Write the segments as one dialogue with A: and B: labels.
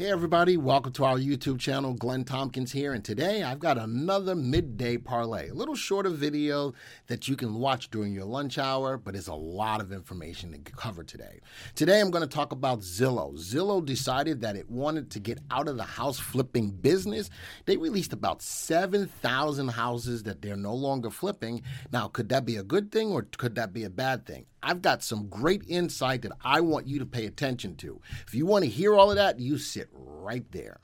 A: Hey, everybody, welcome to our YouTube channel. Glenn Tompkins here, and today I've got another midday parlay. A little shorter video that you can watch during your lunch hour, but it's a lot of information to cover today. Today I'm going to talk about Zillow. Zillow decided that it wanted to get out of the house flipping business. They released about 7,000 houses that they're no longer flipping. Now, could that be a good thing or could that be a bad thing? I've got some great insight that I want you to pay attention to. If you want to hear all of that, you sit right there.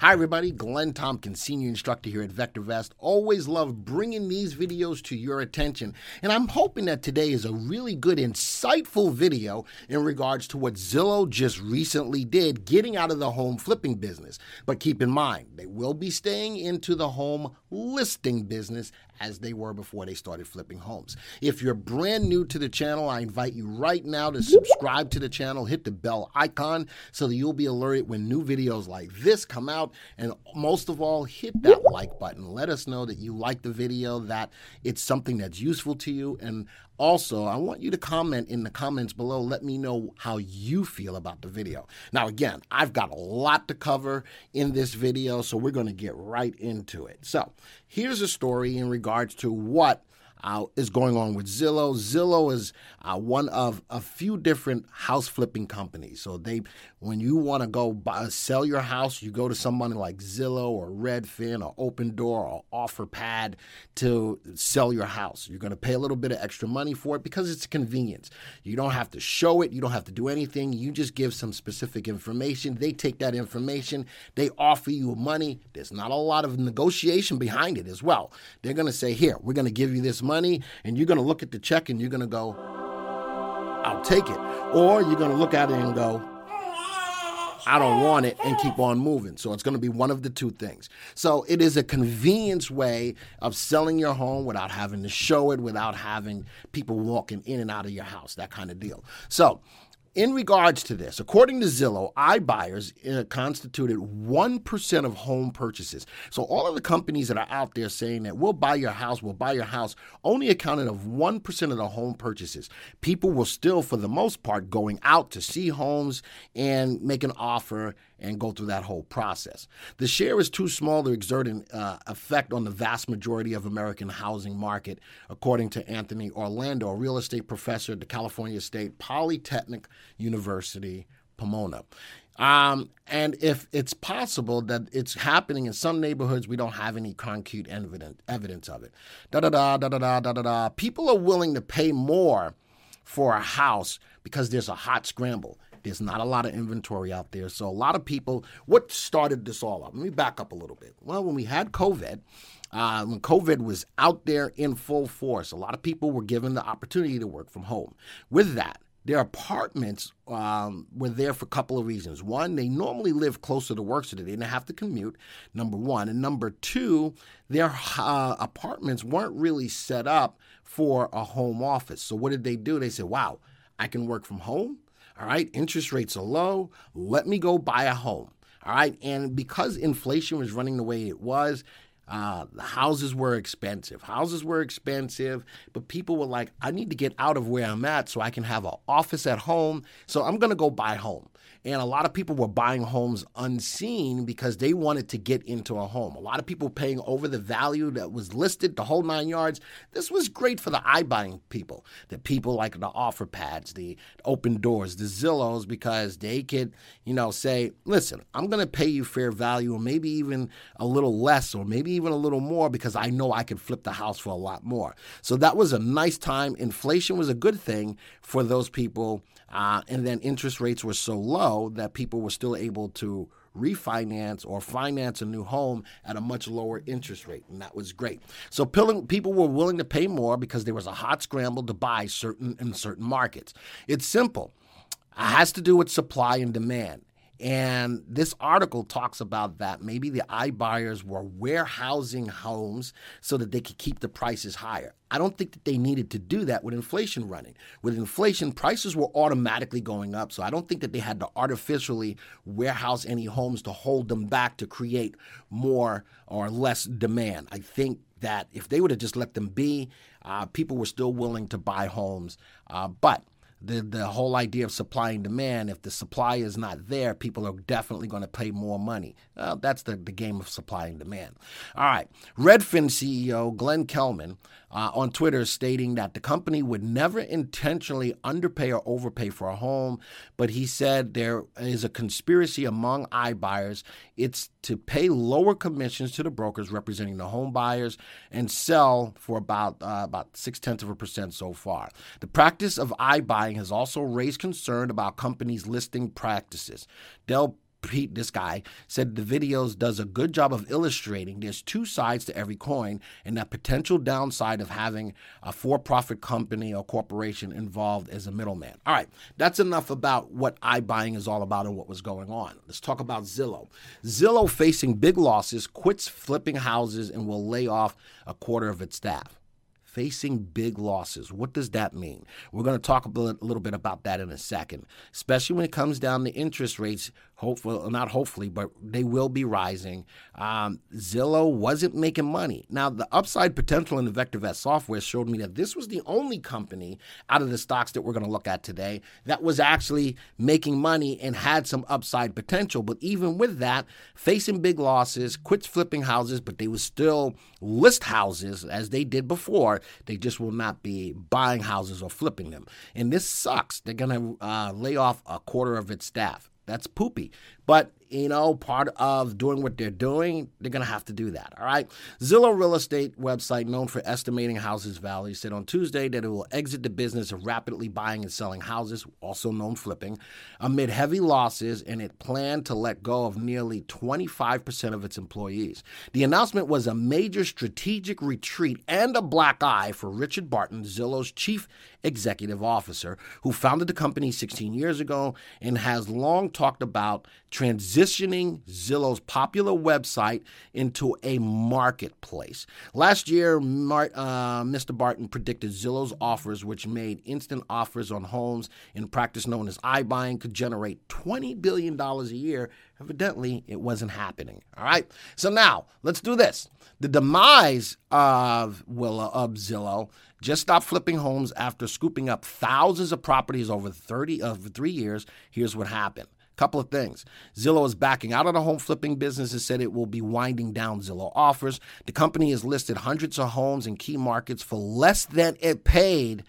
A: Hi, everybody. Glenn Tompkins, Senior Instructor here at VectorVest. Always love bringing these videos to your attention. And I'm hoping that today is a really good, insightful video in regards to what Zillow just recently did, getting out of the home flipping business. But keep in mind, they will be staying into the home listing business as they were before they started flipping homes. If you're brand new to the channel, I invite you right now to subscribe to the channel, hit the bell icon so that you'll be alerted when new videos like this come out. And most of all, hit that like button. Let us know that you like the video, that it's something that's useful to you. And also, I want you to comment in the comments below. Let me know how you feel about the video. Now, again, I've got a lot to cover in this video, so we're going to get right into it. So, here's a story in regards to what uh, is going on with Zillow. Zillow is uh, one of a few different house flipping companies. So they, when you want to go buy, sell your house, you go to someone like Zillow or Redfin or Open Door or OfferPad to sell your house. You're going to pay a little bit of extra money for it because it's a convenience. You don't have to show it. You don't have to do anything. You just give some specific information. They take that information. They offer you money. There's not a lot of negotiation behind it as well. They're going to say, here, we're going to give you this money, and you're going to look at the check and you're going to go, I'll take it. Or you're going to look at it and go, I don't want it and keep on moving. So it's going to be one of the two things. So it is a convenience way of selling your home without having to show it, without having people walking in and out of your house, that kind of deal. So in regards to this, according to Zillow, iBuyers uh, constituted 1% of home purchases. So all of the companies that are out there saying that we'll buy your house, we'll buy your house, only accounted of 1% of the home purchases. People were still, for the most part, going out to see homes and make an offer and go through that whole process. The share is too small to exert an uh, effect on the vast majority of American housing market, according to Anthony Orlando, a real estate professor at the California State Polytechnic University, Pomona. Um, and if it's possible that it's happening in some neighborhoods, we don't have any concrete evidence, evidence of it. Da da da da da da da da. People are willing to pay more for a house because there's a hot scramble. There's not a lot of inventory out there. So a lot of people, what started this all up? Let me back up a little bit. Well, when we had COVID, uh, when COVID was out there in full force, a lot of people were given the opportunity to work from home. With that, their apartments um, were there for a couple of reasons. One, they normally live closer to work, so they didn't have to commute, number one. And number two, their uh, apartments weren't really set up for a home office. So what did they do? They said, wow, I can work from home. All right, interest rates are low. Let me go buy a home. All right, and because inflation was running the way it was, uh, the houses were expensive. Houses were expensive, but people were like, I need to get out of where I'm at so I can have an office at home. So I'm going to go buy home. And a lot of people were buying homes unseen because they wanted to get into a home. A lot of people paying over the value that was listed, the whole nine yards. This was great for the iBuying people, the people like the offer pads, the open doors, the Zillows, because they could, you know, say, listen, I'm going to pay you fair value or maybe even a little less or maybe even a little more because I know I could flip the house for a lot more. So that was a nice time. Inflation was a good thing for those people. Uh, and then interest rates were so low that people were still able to refinance or finance a new home at a much lower interest rate. And that was great. So people were willing to pay more because there was a hot scramble to buy certain in certain markets. It's simple. It has to do with supply and demand. And this article talks about that. Maybe the iBuyers were warehousing homes so that they could keep the prices higher. I don't think that they needed to do that with inflation running. With inflation, prices were automatically going up. So I don't think that they had to artificially warehouse any homes to hold them back to create more or less demand. I think that if they would have just let them be, uh, people were still willing to buy homes. Uh, but the the whole idea of supply and demand. If the supply is not there, people are definitely going to pay more money. Well, that's the, the game of supply and demand. All right. Redfin CEO Glenn Kelman uh, on Twitter stating that the company would never intentionally underpay or overpay for a home, but he said there is a conspiracy among iBuyers. It's to pay lower commissions to the brokers representing the home buyers and sell for about uh, about six tenths of a percent so far. The practice of iBuying has also raised concern about companies' listing practices. Del Pete, this guy, said the videos does a good job of illustrating there's two sides to every coin and that potential downside of having a for-profit company or corporation involved as a middleman. All right, that's enough about what iBuying is all about and what was going on. Let's talk about Zillow. Zillow facing big losses, quits flipping houses and will lay off a quarter of its staff facing big losses. What does that mean? We're going to talk a little bit about that in a second, especially when it comes down to interest rates hopefully not hopefully, but they will be rising. Um, Zillow wasn't making money. Now, the upside potential in the VectorVest software showed me that this was the only company out of the stocks that we're going to look at today that was actually making money and had some upside potential. But even with that, facing big losses, quits flipping houses, but they will still list houses as they did before. They just will not be buying houses or flipping them. And this sucks. They're going to uh, lay off a quarter of its staff. That's poopy. But you know, part of doing what they're doing, they're going to have to do that. All right. Zillow Real Estate website, known for estimating houses value, said on Tuesday that it will exit the business of rapidly buying and selling houses, also known flipping, amid heavy losses, and it planned to let go of nearly 25% of its employees. The announcement was a major strategic retreat and a black eye for Richard Barton, Zillow's chief executive officer, who founded the company 16 years ago and has long talked about transitioning Zillow's popular website into a marketplace. Last year, uh, Mr. Barton predicted Zillow's offers, which made instant offers on homes in practice known as iBuying, could generate $20 billion a year. Evidently, it wasn't happening. All right. So now let's do this. The demise of Willa of Zillow just stopped flipping homes after scooping up thousands of properties over 30 of three years. Here's what happened. Couple of things. Zillow is backing out of the home flipping business and said it will be winding down Zillow offers. The company has listed hundreds of homes in key markets for less than it paid.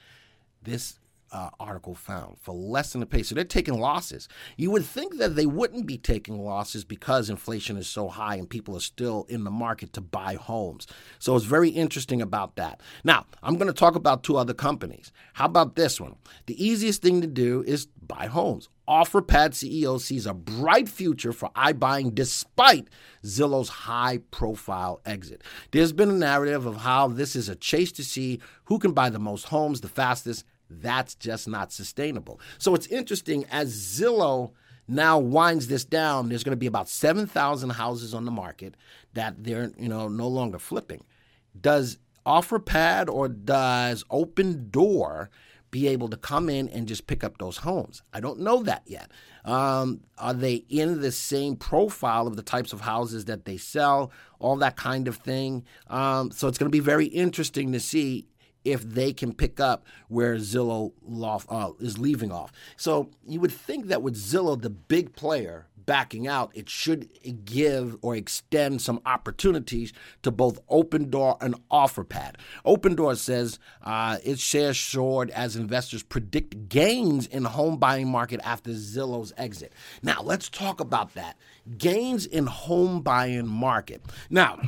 A: This uh, article found for less than the pay. So they're taking losses. You would think that they wouldn't be taking losses because inflation is so high and people are still in the market to buy homes. So it's very interesting about that. Now, I'm going to talk about two other companies. How about this one? The easiest thing to do is buy homes. OfferPad CEO sees a bright future for iBuying despite Zillow's high profile exit. There's been a narrative of how this is a chase to see who can buy the most homes the fastest that's just not sustainable. So it's interesting as Zillow now winds this down, there's going to be about 7,000 houses on the market that they're, you know, no longer flipping. Does OfferPad or does Open Door be able to come in and just pick up those homes? I don't know that yet. Um, are they in the same profile of the types of houses that they sell? All that kind of thing. Um, so it's going to be very interesting to see if they can pick up where Zillow uh, is leaving off. So you would think that with Zillow, the big player, backing out, it should give or extend some opportunities to both Opendoor and OfferPad. Opendoor says uh, its shares soared as investors predict gains in home buying market after Zillow's exit. Now let's talk about that gains in home buying market. Now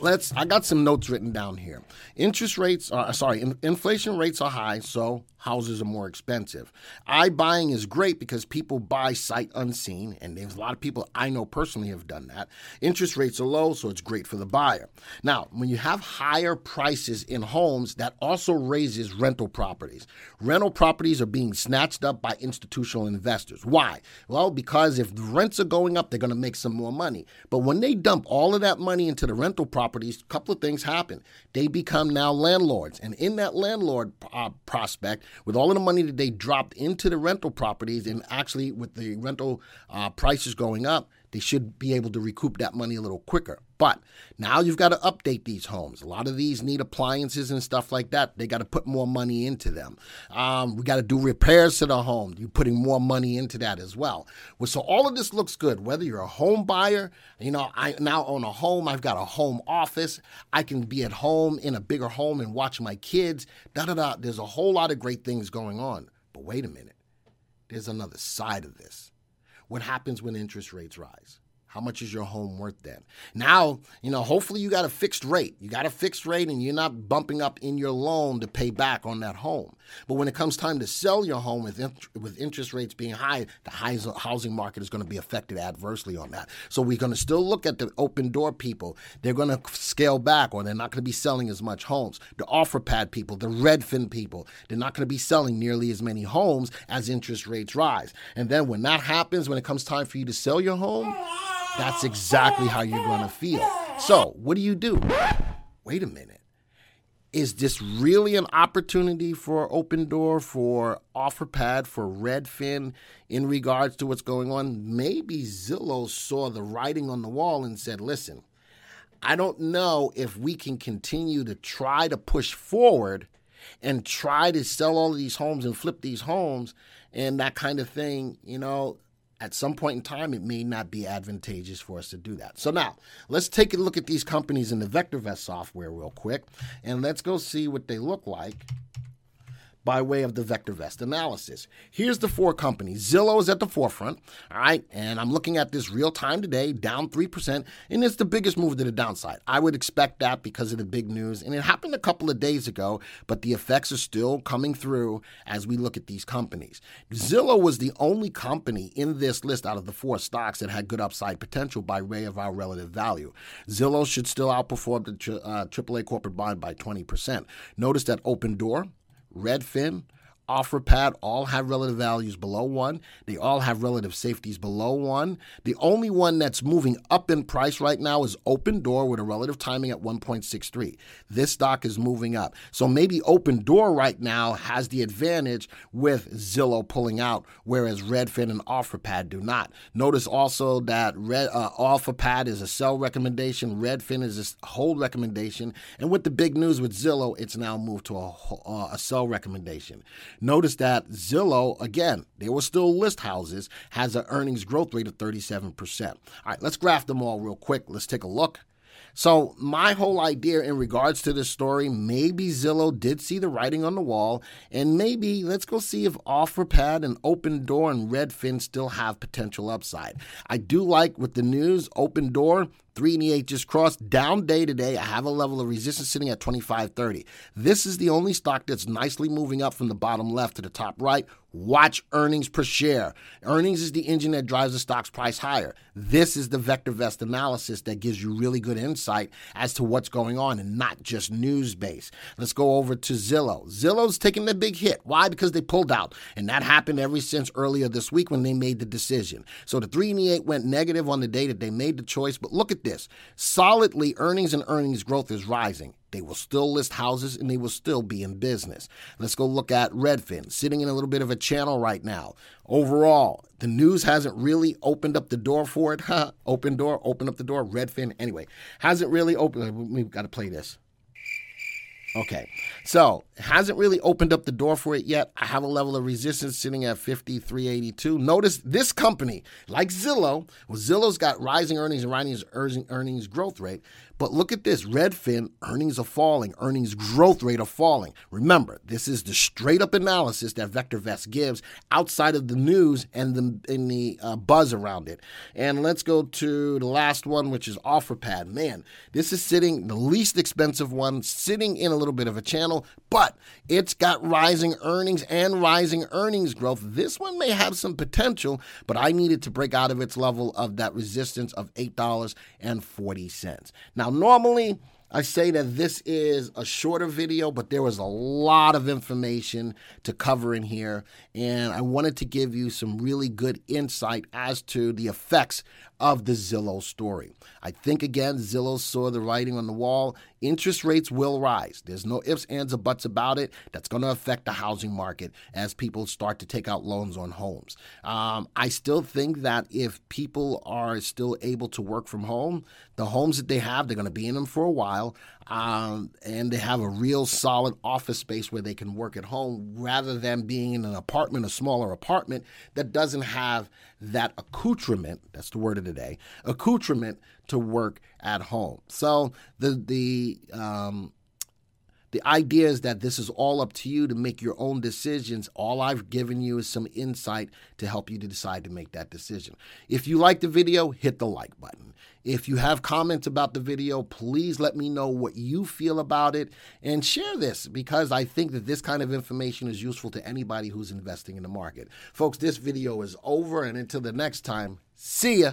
A: let's i got some notes written down here. Interest rates are sorry in, inflation rates are high so houses are more expensive. iBuying is great because people buy sight unseen, and there's a lot of people I know personally have done that. Interest rates are low, so it's great for the buyer. Now, when you have higher prices in homes, that also raises rental properties. Rental properties are being snatched up by institutional investors. Why? Well, because if the rents are going up, they're going to make some more money. But when they dump all of that money into the rental properties, a couple of things happen. They become now landlords, and in that landlord uh, prospect, with all of the money that they dropped into the rental properties and actually with the rental uh, prices going up, they should be able to recoup that money a little quicker. But now you've got to update these homes. A lot of these need appliances and stuff like that. They got to put more money into them. Um, we got to do repairs to the home. You're putting more money into that as well. well. So all of this looks good. Whether you're a home buyer, you know, I now own a home. I've got a home office. I can be at home in a bigger home and watch my kids. Da da da. There's a whole lot of great things going on. But wait a minute. There's another side of this. What happens when interest rates rise? How much is your home worth then? Now, you know, hopefully you got a fixed rate. You got a fixed rate and you're not bumping up in your loan to pay back on that home. But when it comes time to sell your home with, with interest rates being high, the housing market is going to be affected adversely on that. So we're going to still look at the open door people. They're going to scale back or they're not going to be selling as much homes. The OfferPad people, the Redfin people, they're not going to be selling nearly as many homes as interest rates rise. And then when that happens, when it comes time for you to sell your home, that's exactly how you're going to feel. So, what do you do? Wait a minute. Is this really an opportunity for Open Door, for OfferPad, for Redfin in regards to what's going on? Maybe Zillow saw the writing on the wall and said, listen, I don't know if we can continue to try to push forward and try to sell all of these homes and flip these homes and that kind of thing. You know, at some point in time, it may not be advantageous for us to do that. So now, let's take a look at these companies in the VectorVest software real quick, and let's go see what they look like by way of the VectorVest analysis. Here's the four companies. Zillow is at the forefront, all right, and I'm looking at this real time today, down 3%, and it's the biggest move to the downside. I would expect that because of the big news, and it happened a couple of days ago, but the effects are still coming through as we look at these companies. Zillow was the only company in this list out of the four stocks that had good upside potential by way of our relative value. Zillow should still outperform the uh, AAA corporate bond by 20%. Notice that Opendoor, Redfin, OfferPad all have relative values below one. They all have relative safeties below one. The only one that's moving up in price right now is Open Door with a relative timing at 1.63. This stock is moving up. So maybe Open Door right now has the advantage with Zillow pulling out, whereas Redfin and OfferPad do not. Notice also that Red, uh, OfferPad is a sell recommendation, Redfin is a hold recommendation, and with the big news with Zillow, it's now moved to a, uh, a sell recommendation. Notice that Zillow, again, they were still list houses, has an earnings growth rate of 37%. All right, let's graph them all real quick. Let's take a look. So, my whole idea in regards to this story maybe Zillow did see the writing on the wall, and maybe let's go see if OfferPad and Open Door and Redfin still have potential upside. I do like with the news, Opendoor, 3 and the 8 just crossed down day to day. I have a level of resistance sitting at 25.30. This is the only stock that's nicely moving up from the bottom left to the top right. Watch earnings per share. Earnings is the engine that drives the stock's price higher. This is the VectorVest analysis that gives you really good insight as to what's going on and not just news based. Let's go over to Zillow. Zillow's taking the big hit. Why? Because they pulled out. And that happened ever since earlier this week when they made the decision. So the 3 and the 8 went negative on the day that they made the choice. But look at this solidly, earnings and earnings growth is rising. They will still list houses and they will still be in business. Let's go look at Redfin, sitting in a little bit of a channel right now. Overall, the news hasn't really opened up the door for it. open door, open up the door. Redfin, anyway, hasn't really opened. We've got to play this. Okay, so hasn't really opened up the door for it yet. I have a level of resistance sitting at 5382. Notice this company, like Zillow, well, Zillow's got rising earnings and rising earnings growth rate. But look at this Redfin, earnings are falling, earnings growth rate are falling. Remember, this is the straight up analysis that Vector VectorVest gives outside of the news and the, and the uh, buzz around it. And let's go to the last one, which is OfferPad. Man, this is sitting, the least expensive one, sitting in a little bit of a channel, but it's got rising earnings and rising earnings growth. This one may have some potential, but I needed to break out of its level of that resistance of $8.40. Now, normally, I say that this is a shorter video, but there was a lot of information to cover in here, and I wanted to give you some really good insight as to the effects of the Zillow story. I think, again, Zillow saw the writing on the wall. Interest rates will rise. There's no ifs, ands, or buts about it. That's going to affect the housing market as people start to take out loans on homes. Um, I still think that if people are still able to work from home, the homes that they have, they're going to be in them for a while. Um, and they have a real solid office space where they can work at home rather than being in an apartment, a smaller apartment that doesn't have that accoutrement. That's the word of the day accoutrement to work at home. So the the um, the idea is that this is all up to you to make your own decisions. All I've given you is some insight to help you to decide to make that decision. If you like the video, hit the like button. If you have comments about the video, please let me know what you feel about it and share this because I think that this kind of information is useful to anybody who's investing in the market. Folks, this video is over, and until the next time, see ya.